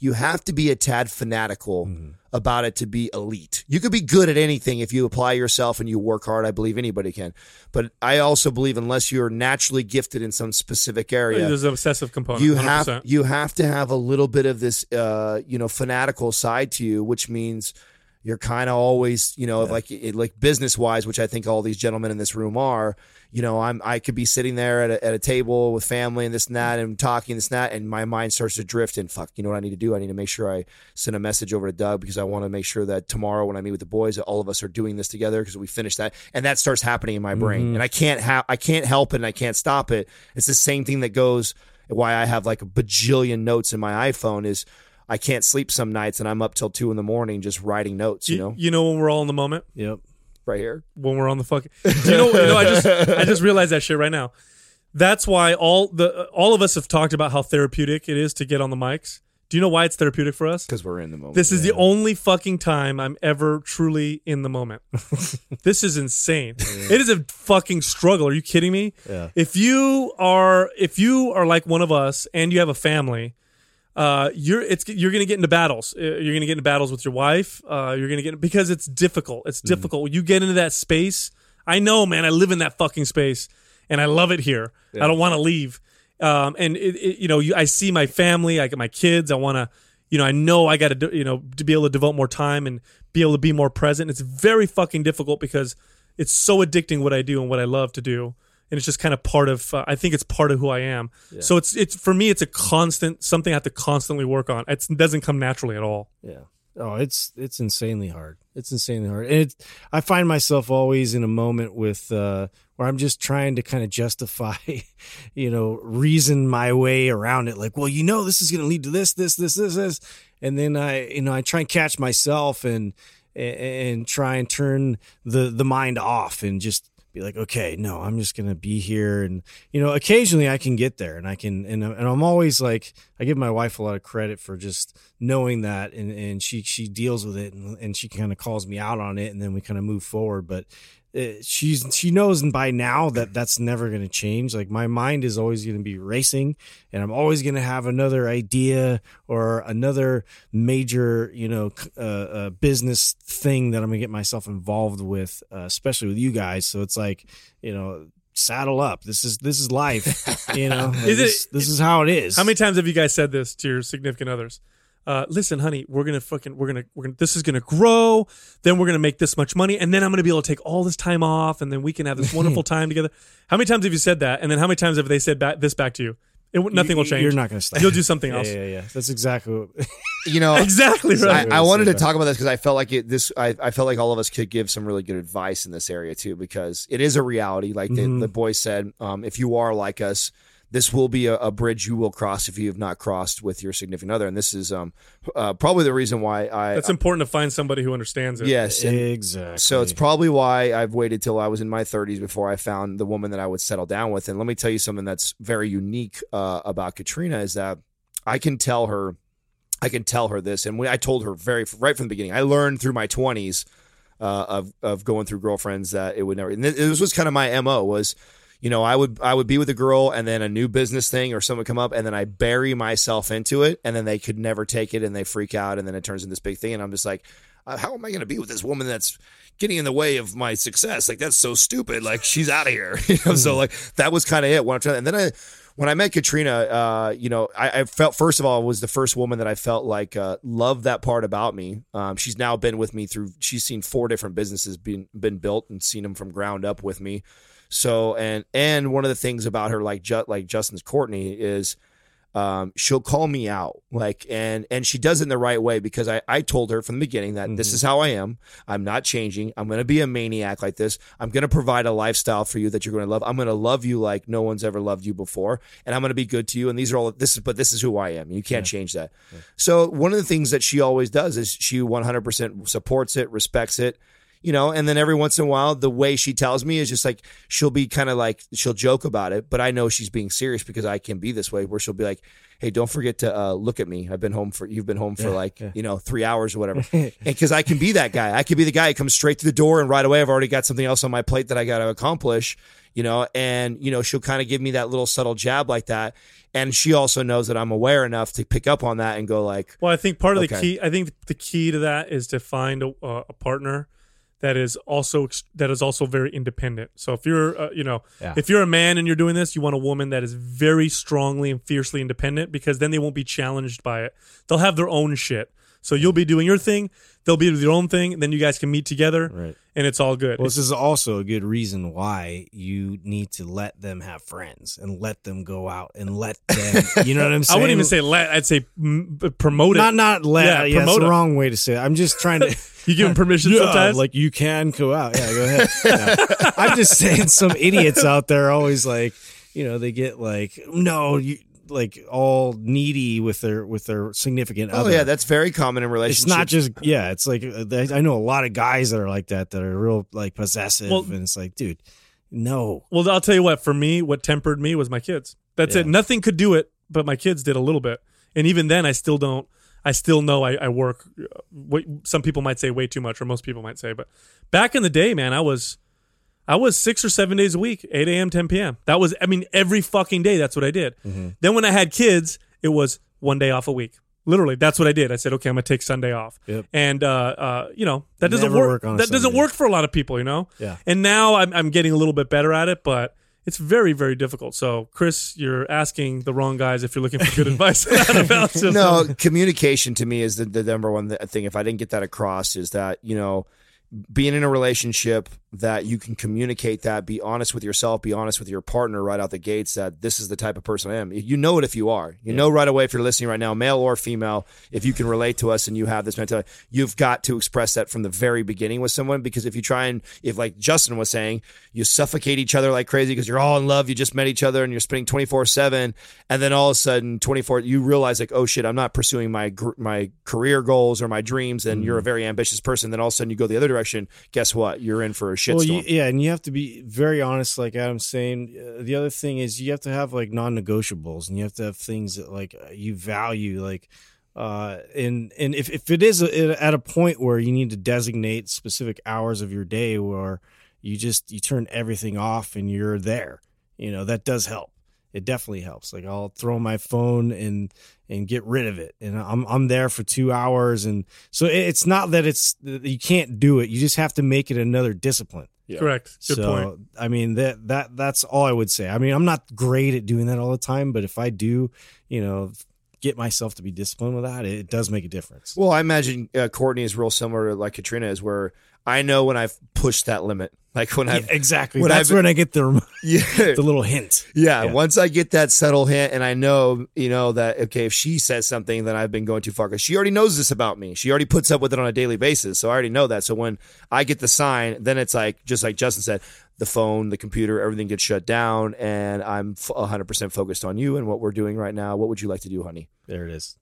you have to be a tad fanatical about it to be elite. You could be good at anything if you apply yourself and you work hard. I believe anybody can. But I also believe unless you're naturally gifted in some specific area, There's an obsessive component. you 100%. have you have to have a little bit of this uh, you know fanatical side to you, which means you're kind of always you know like it, like business wise, which I think all these gentlemen in this room are. You know, I'm I could be sitting there at a, at a table with family and this and that and talking this and that, and my mind starts to drift and fuck. You know what I need to do? I need to make sure I send a message over to Doug because I want to make sure that tomorrow when I meet with the boys, that all of us are doing this together because we finish that, and that starts happening in my brain, mm-hmm. and I can't have I can't help it and I can't stop it. It's the same thing that goes why I have like a bajillion notes in my iPhone is I can't sleep some nights and I'm up till two in the morning just writing notes, you You, know, you know when we're all in the moment, Yep. right here. when we're on the fucking. You know? You know, I just I just realized that shit right now. That's why all the all of us have talked about how therapeutic it is to get on the mics. Do you know why it's therapeutic for us? Because we're in the moment. This is the only fucking time I'm ever truly in the moment. this is insane. It is a fucking struggle. Are you kidding me? Yeah. If you are if you are like one of us and you have a family, uh, you're it's you're gonna get into battles. Uh, You're gonna get into battles with your wife. Uh, you're gonna get because it's difficult. It's difficult. You get into that space. I know, man. I live in that fucking space, and I love it here. I don't want to leave. Um, and it, it, you know, you, I see my family. I got my kids. I want to, you know, I know I got to, you know, to be able to devote more time and be able to be more present. It's very fucking difficult because it's so addicting what I do and what I love to do, and it's just kind of part of. Uh, I think it's part of who I am. So it's it's for me, it's a constant something I have to constantly work on. It's, it doesn't come naturally at all. Yeah. Oh, it's it's insanely hard. It's insanely hard. And it, I find myself always in a moment with uh, where I'm just trying to kind of justify, you know, reason my way around it. Like, well, you know, this is going to lead to this, this, this, this, this, and then I, you know, I try and catch myself and and try and turn the the mind off and just be like, okay, no, I'm just gonna be here, and you know, occasionally I can get there, and I can, and and I'm always like, I give my wife a lot of credit for just knowing that, and and she she deals with it, and and she kind of calls me out on it, and then we kind of move forward, but. Uh, She's she knows and by now that that's never going to change. Like my mind is always going to be racing, and I'm always going to have another idea or another major, you know, uh, uh, business thing that I'm going to get myself involved with, uh, especially with you guys. So it's like, you know, saddle up. This is this is life. You know, Is it- this, this is how it is. How many times have you guys said this to your significant others? Uh, listen, honey, we're gonna fucking, we're gonna, we're gonna, this is gonna grow. Then we're gonna make this much money, and then I'm gonna be able to take all this time off, and then we can have this wonderful time together. How many times have you said that? And then how many times have they said back, this back to you? It, w- nothing will change. You're not going to stop. You'll do something else. Yeah, yeah, yeah. That's exactly. What, you know, Exactly right. I, I wanted to talk about this because I felt like it. This I, I felt like all of us could give some really good advice in this area too, because it is a reality. Like the, the boy said, um, if you are like us, this will be a, a bridge you will cross if you have not crossed with your significant other. And this is um, uh, probably the reason why I. That's important to find somebody who understands it. yes, exactly. So it's probably why I've waited till I was in my 30s before I found the woman that I would settle down with. And let me tell you something that's very unique uh, about Katrina is that I can tell her, I can tell her this, and when I told her very right from the beginning. I learned through my 20s uh, of of going through girlfriends that it would never. And this was kind of my mo was. You know, I would I would be with a girl and then a new business thing or something would come up and then I bury myself into it and then they could never take it and they freak out and then it turns into this big thing and I'm just like, uh, how am I going to be with this woman that's getting in the way of my success? Like that's so stupid. Like she's out of here. You know, so like that was kind of it. When I'm trying, and then I, when I met Katrina, uh, you know, I, I felt first of all was the first woman that I felt like uh, loved that part about me. Um, she's now been with me through. She's seen four different businesses being been built and seen them from ground up with me. So and and one of the things about her, like ju- like Justin's Courtney, is um, she'll call me out like and and she does it in the right way because I, I told her from the beginning that this is how I am. I'm not changing. I'm gonna be a maniac like this. I'm gonna provide a lifestyle for you that you're gonna love. I'm gonna love you like no one's ever loved you before, and I'm gonna be good to you. And these are all this is but this is who I am. You can't change that. So one of the things that she always does is she 100% supports it, respects it you know, and then every once in a while, the way she tells me is just like she'll be kind of like she'll joke about it, but I know she's being serious because I can be this way. Where she'll be like, "Hey, don't forget to uh, look at me. I've been home for you've been home for like you know three hours or whatever." and because I can be that guy, I can be the guy who comes straight to the door and right away I've already got something else on my plate that I got to accomplish. You know, and you know she'll kind of give me that little subtle jab like that, and she also knows that I'm aware enough to pick up on that and go like, Well, I think part of the key. I think the key to that is to find a, a partner that is also that is also very independent. So if you're, uh, you know, Yeah. if you're a man and you're doing this, you want a woman that is very strongly and fiercely independent because then they won't be challenged by it. They'll have their own shit. So you'll be doing your thing, they'll be doing their own thing, and then you guys can meet together, Right. and it's all good. Well, this is also a good reason why you need to let them have friends and let them go out and let them. You know what I'm saying? I wouldn't even say let. I'd say promote it. not not let. Yeah, Yeah, promote it's the wrong way to say it. I'm just trying to. you give them permission Yeah, sometimes. like you can go out. Yeah, go ahead. Yeah. I'm just saying, some idiots out there are always like, you know, they get like, no, you like all needy with their with their significant other. "Oh other. yeah, that's very common in relationships." it's not just yeah. It's like uh, I know a lot of guys that are like that that are real like possessive, Well- and it's like, dude, no. Well, I'll tell you what. For me, what tempered me was my kids. That's it. Nothing could do it, but my kids did a little bit. And even then, I still don't. I still know I, I work. uh, What some people might say way too much, or most people might say. But back in the day, man, I was, I was six or seven days a week, eight a.m., ten p.m. That was, I mean, every fucking day. That's what I did. Mm-hmm. Then when I had kids, it was one day off a week. Literally, that's what I did. I said, okay, I'm gonna take Sunday off. Yep. And uh, uh, you know that doesn't work. work that doesn't work for a lot of people, you know. Yeah. And now I'm I'm getting a little bit better at it, but it's very very difficult. So Chris, you're asking the wrong guys if you're looking for good advice. on how to balance this. no communication to me is the, the number one thing if i didn't get that across is that you know being in a relationship that you can communicate that be honest with yourself be honest with your partner right out the gates that this is the type of person i am. You know it if you are. You know right away if you're listening right now male or female if you can relate to us and you have this mentality. You've got to express that from the very beginning with someone because if you try and if like justin was saying you suffocate each other like crazy because you're all in love you just met each other and you're spending 24 7 and then all of a sudden 24 you realize like oh shit i'm not pursuing my gr- my career goals or my dreams and mm-hmm. you're a very ambitious person. Then all of a sudden you go the other direction guess what you're in for a shitstorm Well, you, yeah, and you have to be very honest, like Adam's saying. Uh, the other thing is you have to have like non-negotiables, and you have to have things that like uh, you value, like. Uh, and and if, if it is a, at a point where you need to designate specific hours of your day where you just you turn everything off and you're there, you know that does help. It definitely helps. Like I'll throw my phone and and get rid of it, and I'm I'm there for two hours, and so it's not that it's you can't do it. You just have to make it another discipline. correct. Good so point. I mean that that that's all I would say. I mean I'm not great at doing that all the time, but if I do, you know, get myself to be disciplined with that, it, does make a difference. Well, I imagine uh, Courtney is real similar to like Katrina is, where I know when I've pushed that limit, like when I've exactly. when That's I've- when I get the yeah, the little hint. yeah, Yeah. Once I get that subtle hint, and I know, you know, that okay, if she says something, then I've been going too far because she already knows this about me. She already puts up with it on a daily basis, so I already know that. So when I get the sign, then it's like just like Justin said, the phone, the computer, everything gets shut down, and I'm hundred percent focused on you and what we're doing right now. What would you like to do, honey? There it is.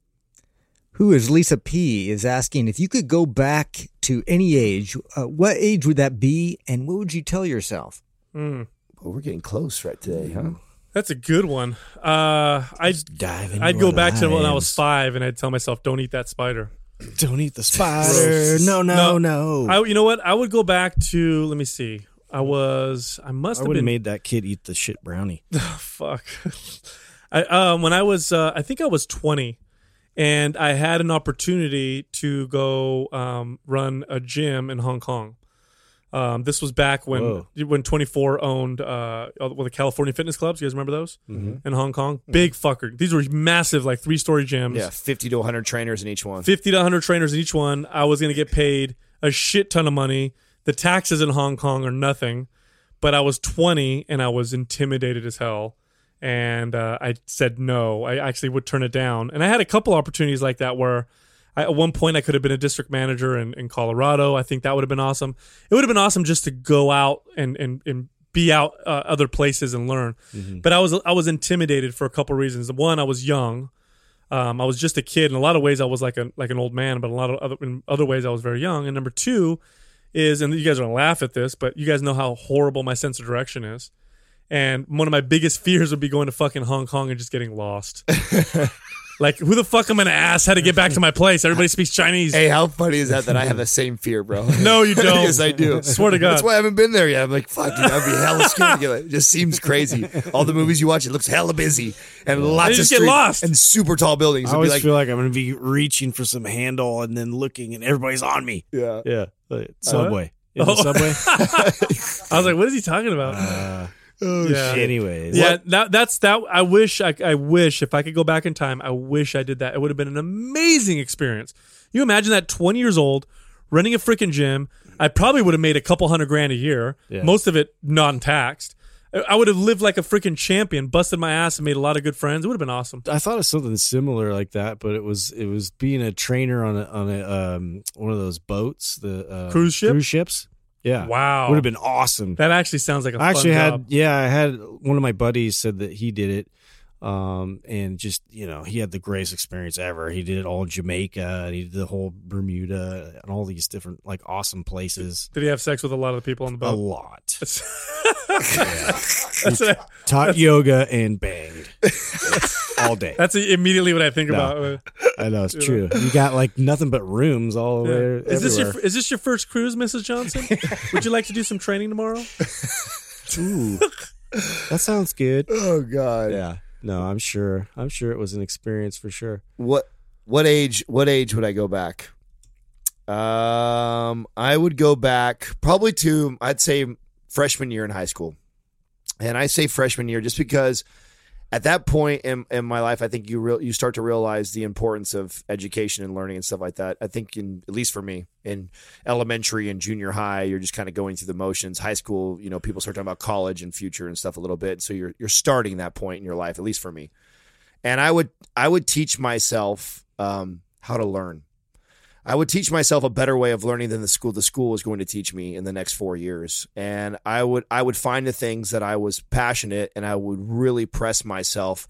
Who is Lisa P is asking if you could go back to any age, uh, what age would that be, and what would you tell yourself? Mm, Well, we're getting close right today, huh? that's a good one. Uh, I'd Dive I'd go our back to when I was five, and I'd tell myself, "Don't eat that spider." Don't eat the spider. No, no, no. no. I, you know what? I would go back to. Let me see. I was. I must I have been. made that kid eat the shit brownie. fuck. I um when I was uh, I think I was 20 and I had an opportunity to go um, run a gym in Hong Kong. Um, this was back when Whoa. when 24 owned uh, well, the California fitness clubs. You guys remember those Mm-hmm. in Hong Kong? Big fucker. These were massive, like three story gyms. Yeah, fifty to one hundred trainers in each one. 50 to 100 trainers in each one. I was going to get paid a shit ton of money. The taxes in Hong Kong are nothing, but I was 20 and I was intimidated as hell. And uh, I said no. I actually would turn it down. And I had a couple opportunities like that where I, at one point I could have been a district manager in, in Colorado. I think that would have been awesome. It would have been awesome just to go out and, and, and be out uh, other places and learn. But I was I was intimidated for a couple reasons. One, I was young. Um, I was just a kid. In a lot of ways, I was like a like an old man, but a lot of other in other ways, I was very young. And number two is, and you guys are gonna laugh at this, but you guys know how horrible my sense of direction is. And one of my biggest fears would be going to fucking Hong Kong and just getting lost. like, who the fuck am I gonna ask how to get back to my place? Everybody speaks Chinese. Hey, how funny is that? That I have the same fear, bro. No, you don't. yes, I do. Swear to God. That's why I haven't been there yet. I'm like, fuck, dude, I'd be hella scared to get it. It just seems crazy. All the movies you watch, it looks hella busy and lots you of just get streets lost. and super tall buildings. I It'd be always like, feel like I'm going to be reaching for some handle and then looking, and everybody's on me. yeah. Yeah, like subway. In Oh. the subway. I was like, what is he talking about? Uh, Uh, yeah. anyways, Yeah, that that's that. I wish I, I wish if I could go back in time, I wish I did that. It would have been an amazing experience. You imagine that twenty years old, running a freaking gym. I probably would have made a couple hundred grand a year. Yeah. Most of it non-taxed. I- I would have lived like a freaking champion, busted my ass, and made a lot of good friends. It would have been awesome. I thought of something similar like that, but it was it was being a trainer on a on a um one of those boats, the uh, Cruise ship? cruise ships. Yeah, Wow. would have been awesome. That actually sounds like a I actually had job. yeah, I had one of my buddies said that he did it. Um and just you know he had the greatest experience ever. He did it all in Jamaica and he did the whole Bermuda and all these different like awesome places. Did he have sex with a lot of the people on the boat? A lot. That's, Taught yoga and banged all day. that's immediately what I think No. about. I know it's true. You got like nothing but rooms all Yeah. over. Is this your is this your first cruise, Mrs. Johnson? Would you like to do some training tomorrow? Ooh, that sounds good. Oh God. Yeah. No, I'm sure. I'm sure it was an experience for sure. What what age what age would I go back? Um I would go back probably to I'd say freshman year in high school. And I say freshman year just because at that point in, in my life I think you real you start to realize the importance of education and learning and stuff like that. I think in at least for me in elementary and junior high you're just kind of going through the motions. High school, you know, people start talking about college and future and stuff a little bit. So you're you're starting that point in your life at least for me and I would I would teach myself um, how to learn. I would teach myself a better way of learning than the school the school was going to teach me in the next four years. And I would I would find the things that I was passionate and I would really press myself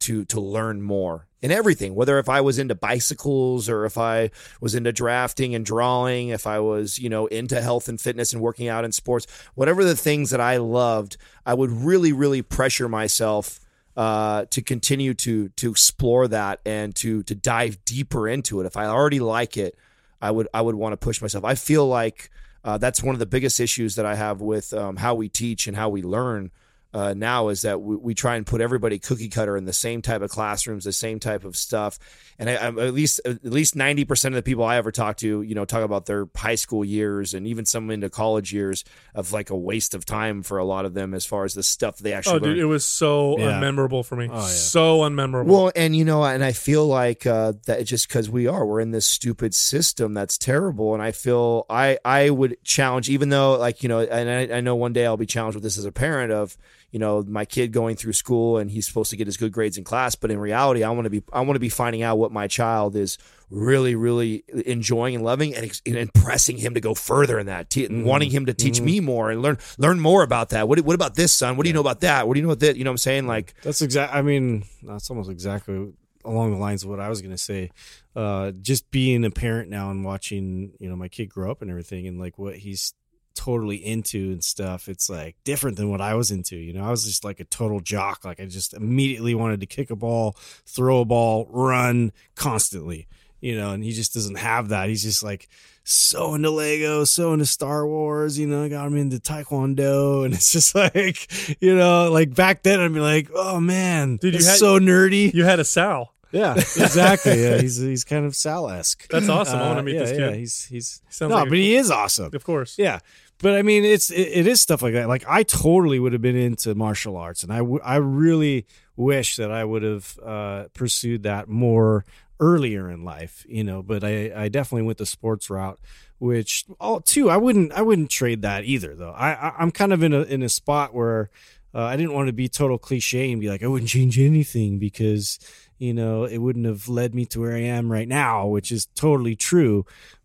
to to learn more in everything. Whether if I was into bicycles or if I was into drafting and drawing, if I was you know into health and fitness and working out and sports, whatever the things that I loved, I would really really pressure myself uh, to continue to to explore that and to to dive deeper into it. If I already like it, I would I would want to push myself. I feel like uh, that's one of the biggest issues that I have with um, how we teach and how we learn uh, now is that we, we try and put everybody cookie cutter in the same type of classrooms, the same type of stuff. And I, I'm at least at least ninety percent of the people I ever talk to, you know, talk about their high school years and even some into college years of like a waste of time for a lot of them as far as the stuff they actually Oh, learn. dude, it was so Yeah. unmemorable for me. Oh, yeah. So unmemorable. Well, and you know, and I feel like uh, that just because we are, we're in this stupid system that's terrible. And I feel I I would challenge, even though like you know, and I, I know one day I'll be challenged with this as a parent of you know my kid going through school and he's supposed to get his good grades in class, but in reality, I want to be I want to be finding out what my child is really really enjoying and loving and, and pressing him to go further in that te- and wanting him to teach me more and learn learn more about that. What, what about this son? What do you know about that? What do you know about that? You know what i'm saying? Like That's exact. I mean, that's almost exactly along the lines of what I was going to say. Uh, just being a parent now and watching, you know, my kid grow up and everything, and like what he's totally into and stuff. It's like different than what I was into. You know, I was just like a total jock. Like I just immediately wanted to kick a ball, throw a ball, run constantly. You know, and he just doesn't have that. He's just like so into Lego, so into Star Wars. You know, got him into Taekwondo, and it's just like, you know, like back then I'd be like, oh man, Dude, you that's had- so nerdy. you had a Sal. Yeah, exactly. Yeah, he's he's kind of Sal esque. That's awesome. I want to uh, meet yeah, this yeah, kid. he's he's Sounds no, like but he is awesome. Of course. Yeah, but I mean, it's it, it is stuff like that. Like I totally would have been into martial arts, and I w- I really wish that I would have uh, pursued that more earlier in life. You know, but I I definitely went the sports route, which all too I wouldn't I wouldn't trade that either though. I, I I'm kind of in a in a spot where. Uh, I didn't want to be total cliche and be like, I wouldn't change anything because, you know, it wouldn't have led me to where I am right now, which is totally true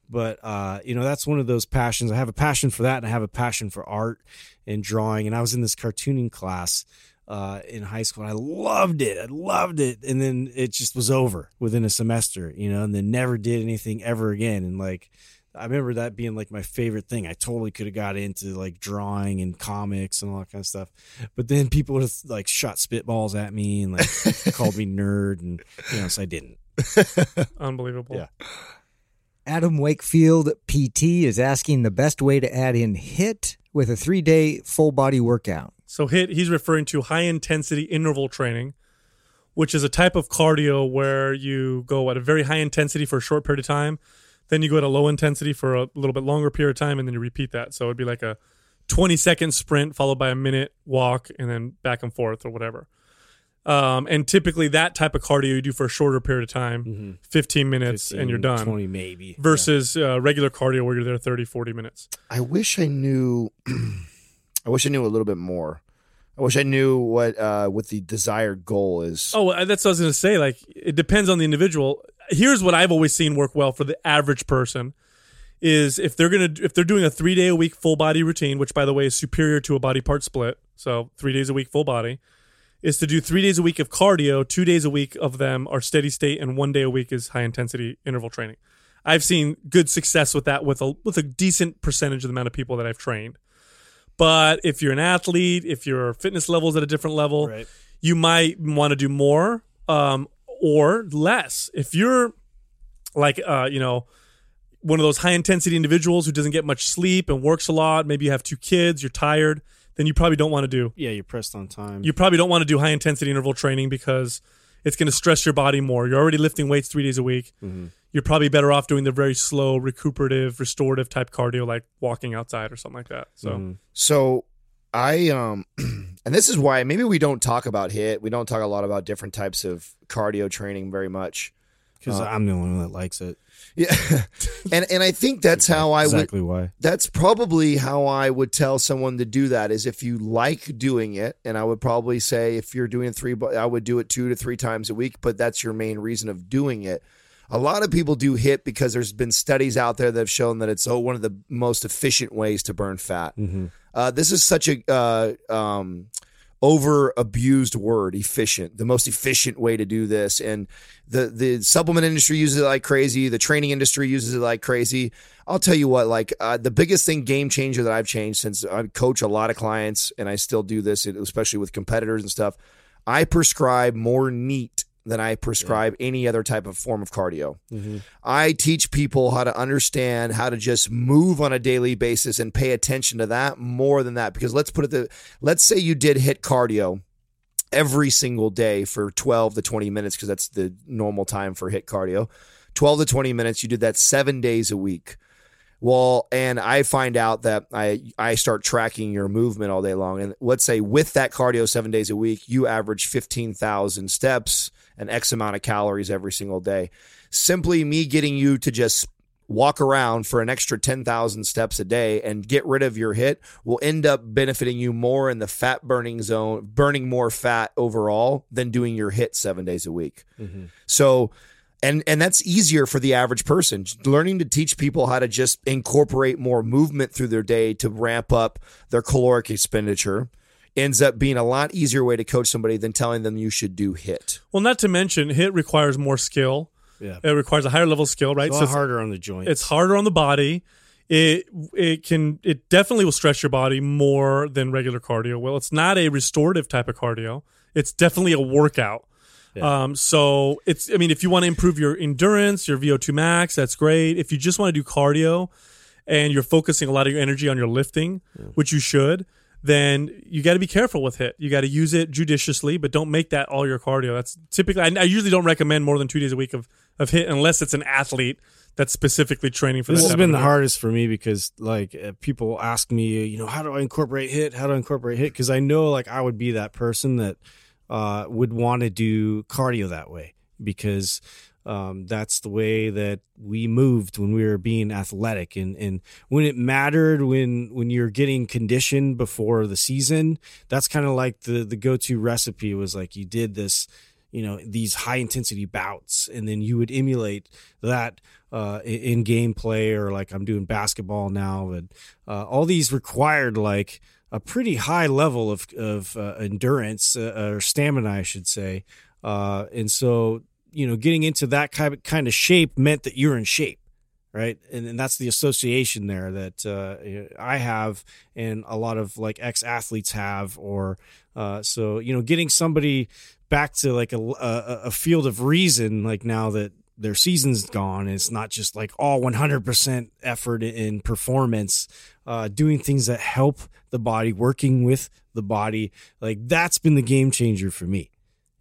but uh, you know that's one of those passions. I have a passion for that and i have a passion for art and drawing. And i was in this cartooning class uh, in high school and i loved it. I loved it. And then it just was over within a semester you know and then never did anything ever again. And like i remember that being like my favorite thing. I totally could have got into like drawing and comics and all that kind of stuff. But then people would have like shot spitballs at me and like called me nerd and you know so i didn't. Unbelievable. Yeah. Adam Wakefield, PT, is asking the best way to add in HIT with a three day full body workout. So hit he's referring to high intensity interval training, which is a type of cardio where you go at a very high intensity for a short period of time, then you go at a low intensity for a little bit longer period of time, and then you repeat that. So it'd be like a 20 second sprint followed by a minute walk and then back and forth or whatever. Um, and typically that type of cardio you do for a shorter period of time, 15 minutes, and you're done. 20 maybe Versus uh, regular cardio where you're there 30, 40 minutes. I wish I knew. I wish I knew a little bit more. I wish I knew what uh, what the desired goal is. Oh, uh, that's what I was going to say. Like, it depends on the individual. Here's what I've always seen work well for the average person is if they're gonna if they're doing a three day a week full body routine, which by the way is superior to a body part split. So three days a week full body is to do three days a week of cardio. Two days a week of them are steady state, and one day a week is high intensity interval training. I've seen good success with that with a with a decent percentage of the amount of people that I've trained. But if you're an athlete, if your fitness level's at a different level, Right. you might want to do more um, or less. If you're like, uh, you know, one of those high intensity individuals who doesn't get much sleep and works a lot, maybe you have two kids, you're tired, then you probably don't want to do. Yeah, you're pressed on time. You probably don't want to do high intensity interval training because it's going to stress your body more. You're already lifting weights three days a week. You're probably better off doing the very slow, recuperative, restorative type cardio, like walking outside or something like that. So, So I um and this is why maybe we don't talk about hit. We don't talk a lot about different types of cardio training very much. Because I'm the only one that likes it. Yeah. and and I think that's how I would exactly why. that's probably how I would tell someone to do that is if you like doing it and I would probably say if you're doing three I would do it 2 to 3 times a week but that's your main reason of doing it. A lot of people do hit because there's been studies out there that have shown that it's oh, one of the most efficient ways to burn fat. Uh, this is such a uh, um, over abused word efficient the most efficient way to do this. And the the supplement industry uses it like crazy. The training industry uses it like crazy. I'll tell you what like uh, the biggest thing game changer that i've changed since i coach a lot of clients and i still do this especially with competitors and stuff i prescribe more neat than I prescribe any other type of form of cardio. Mm-hmm. I teach people how to understand how to just move on a daily basis and pay attention to that more than that. Because let's put it the let's say you did hit cardio every single day for 12 to 20 minutes because that's the normal time for hit cardio. 12 to 20 minutes, you did that 7 days a week. Well, and I find out that I I start tracking your movement all day long, and let's say with that cardio seven days a week, you average fifteen thousand steps and X amount of calories every single day. Simply me getting you to just walk around for an extra 10,000 steps a day and get rid of your hit will end up benefiting you more in the fat burning zone, burning more fat overall than doing your hit seven days a week. Mm-hmm. So, and and that's easier for the average person. Learning to teach people how to just incorporate more movement through their day to ramp up their caloric expenditure ends up being a lot easier way to coach somebody than telling them you should do hit. well, not to mention, hit requires more skill. Yeah. It requires a higher level of skill, right? It's a lot harder on the joints. it's harder on the body. It it can it definitely will stress your body more than regular cardio. Well, it's not a restorative type of cardio. It's definitely a workout. Um, so it's I mean, if you want to improve your endurance, your VO2 max, that's great. If you just want to do cardio and you're focusing a lot of your energy on your lifting, which you should, then you got to be careful with HIT. You got to use it judiciously, but don't make that all your cardio. That's typically I, I usually don't recommend more than two days a week of of HIT unless it's an athlete that's specifically training for This has been the hardest for me because like uh, people ask me, you know, how do I incorporate hit? How do I incorporate hit? Because I know like I would be that person that uh, would want to do cardio that way because um, that's the way that we moved when we were being athletic. And, and when it mattered when when you're getting conditioned before the season that's kind of like the the go-to recipe was like you did this you know these high intensity bouts and then you would emulate that uh, in gameplay or like i'm doing basketball now and uh, all these required like a pretty high level of, of uh, endurance uh, or stamina i should say. Uh, and so you know getting into that kind of, shape meant that you're in shape right? And, and that's the association there that uh, i have and a lot of like ex-athletes have or uh, so you know getting somebody back to like a, a, a field of reason like now that their season's gone it's not just like all 100% effort in performance uh, doing things that help the body working with the body like that's been the game changer for me.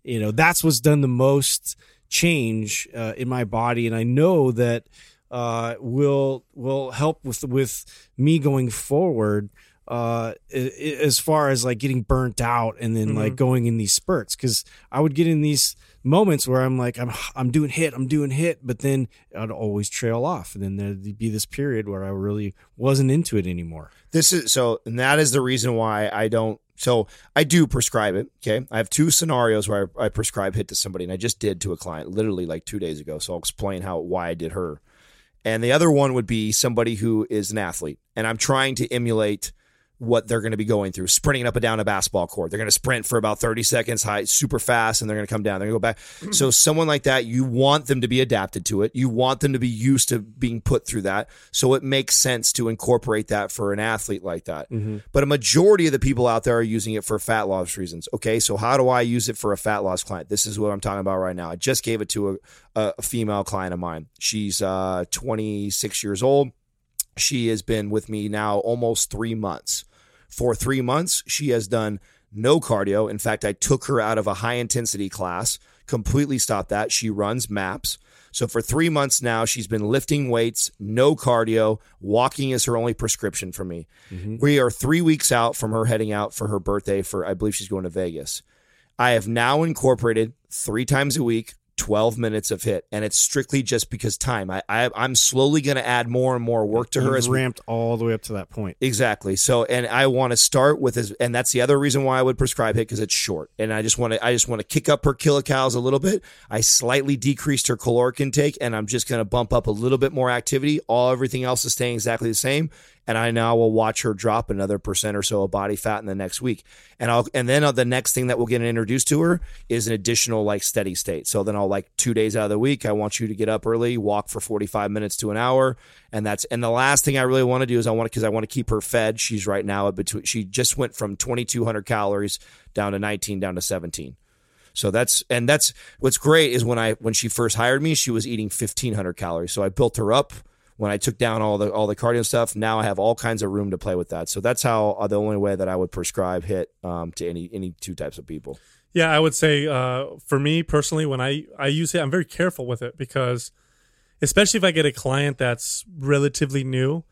You know that's what's done the most change uh, in my body. And i know that uh, will will help with with me going forward uh as far as like getting burnt out and then like going in these spurts. Because i would get in these moments where i'm like i'm i'm doing hit i'm doing hit but then i'd always trail off. And then there'd be this period where i really wasn't into it anymore. This is so, and that is the reason why I don't. So I do prescribe it. Okay, I have two scenarios where I, I prescribe hit to somebody, and I just did to a client literally like two days ago. So I'll explain how why I did her. And the other one would be somebody who is an athlete, and I'm trying to emulate what they're going to be going through, sprinting up and down a basketball court. They're going to sprint for about 30 seconds high, super fast, and they're going to come down. They're going to go back. So someone like that, you want them to be adapted to it. You want them to be used to being put through that. So it makes sense to incorporate that for an athlete like that. But a majority of the people out there are using it for fat loss reasons. Okay, so how do I use it for a fat loss client? This is what I'm talking about right now. I just gave it to a, a female client of mine. She's uh, 26 years old. She has been with me now almost three months. For three months, she has done no cardio. In fact, I took her out of a high intensity class, completely stopped that. She runs maps. So for three months now, she's been lifting weights, no cardio. Walking is her only prescription for me. Mm-hmm. We are three weeks out from her heading out for her birthday. For I believe she's going to Vegas. I have now incorporated three times a week, 12 minutes of hit, and it's strictly just because time. I, I I'm slowly going to add more and more work to her You've as we ramped all the way up to that point Exactly. So, and I want to start with as, and that's the other reason why I would prescribe HIT because it's short, and I just want to, I just want to kick up her kilocalories a little bit. I slightly decreased her caloric intake, and I'm just going to bump up a little bit more activity. All everything else is staying exactly the same, and I now will watch her drop another percent or so of body fat in the next week, and I'll, and then uh, the next thing that we'll get introduced to her is an additional like steady state. So then I'll like two days out of the week, I want you to get up early, walk for 45 minutes to an hour, and that's and the last thing I really want to do is I want because I want to keep her fed. She's right now between. She just went from 2,200 calories down to 19, down to 17. So that's and that's what's great is when I when she first hired me, she was eating 1,500 calories. So I built her up. When I took down all the all the cardio stuff, now I have all kinds of room to play with that. So that's how uh, the only way that I would prescribe hit um, to any any two types of people. Yeah, I would say uh, for me personally, when I I use it, I'm very careful with it because, especially if I get a client that's relatively new,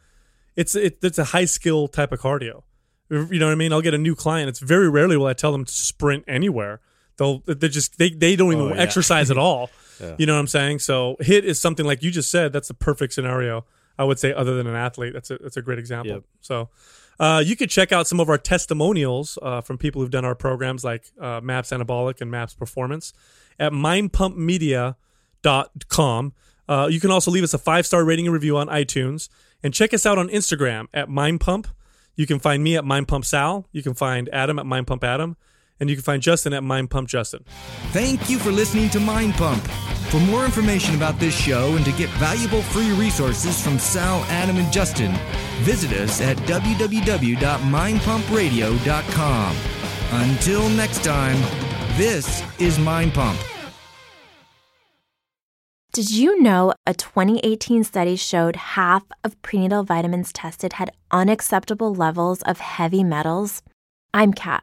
it's it, it's a high skill type of cardio. You know what I mean? I'll get a new client. It's very rarely will I tell them to sprint anywhere. They'll they just they they don't even Oh, yeah. exercise at all. You know what I'm saying? So hit is something like you just said. That's the perfect scenario. I would say, other than an athlete, that's a that's a great example. Yep. So. Uh, you could check out some of our testimonials uh, from people who've done our programs like uh, Maps Anabolic and Maps Performance at mindpumpmedia.com. Uh, you can also leave us a five star rating and review on iTunes and check us out on Instagram at mindpump. You can find me at mindpumpsal. You can find Adam at mindpumpadam. And you can find Justin at Mind Pump Justin. Thank you for listening to Mind Pump. For more information about this show and to get valuable free resources from Sal, Adam, and Justin, visit us at www.mindpumpradio.com. Until next time, this is Mind Pump. Did you know a 2018 study showed half of prenatal vitamins tested had unacceptable levels of heavy metals? I'm Kat,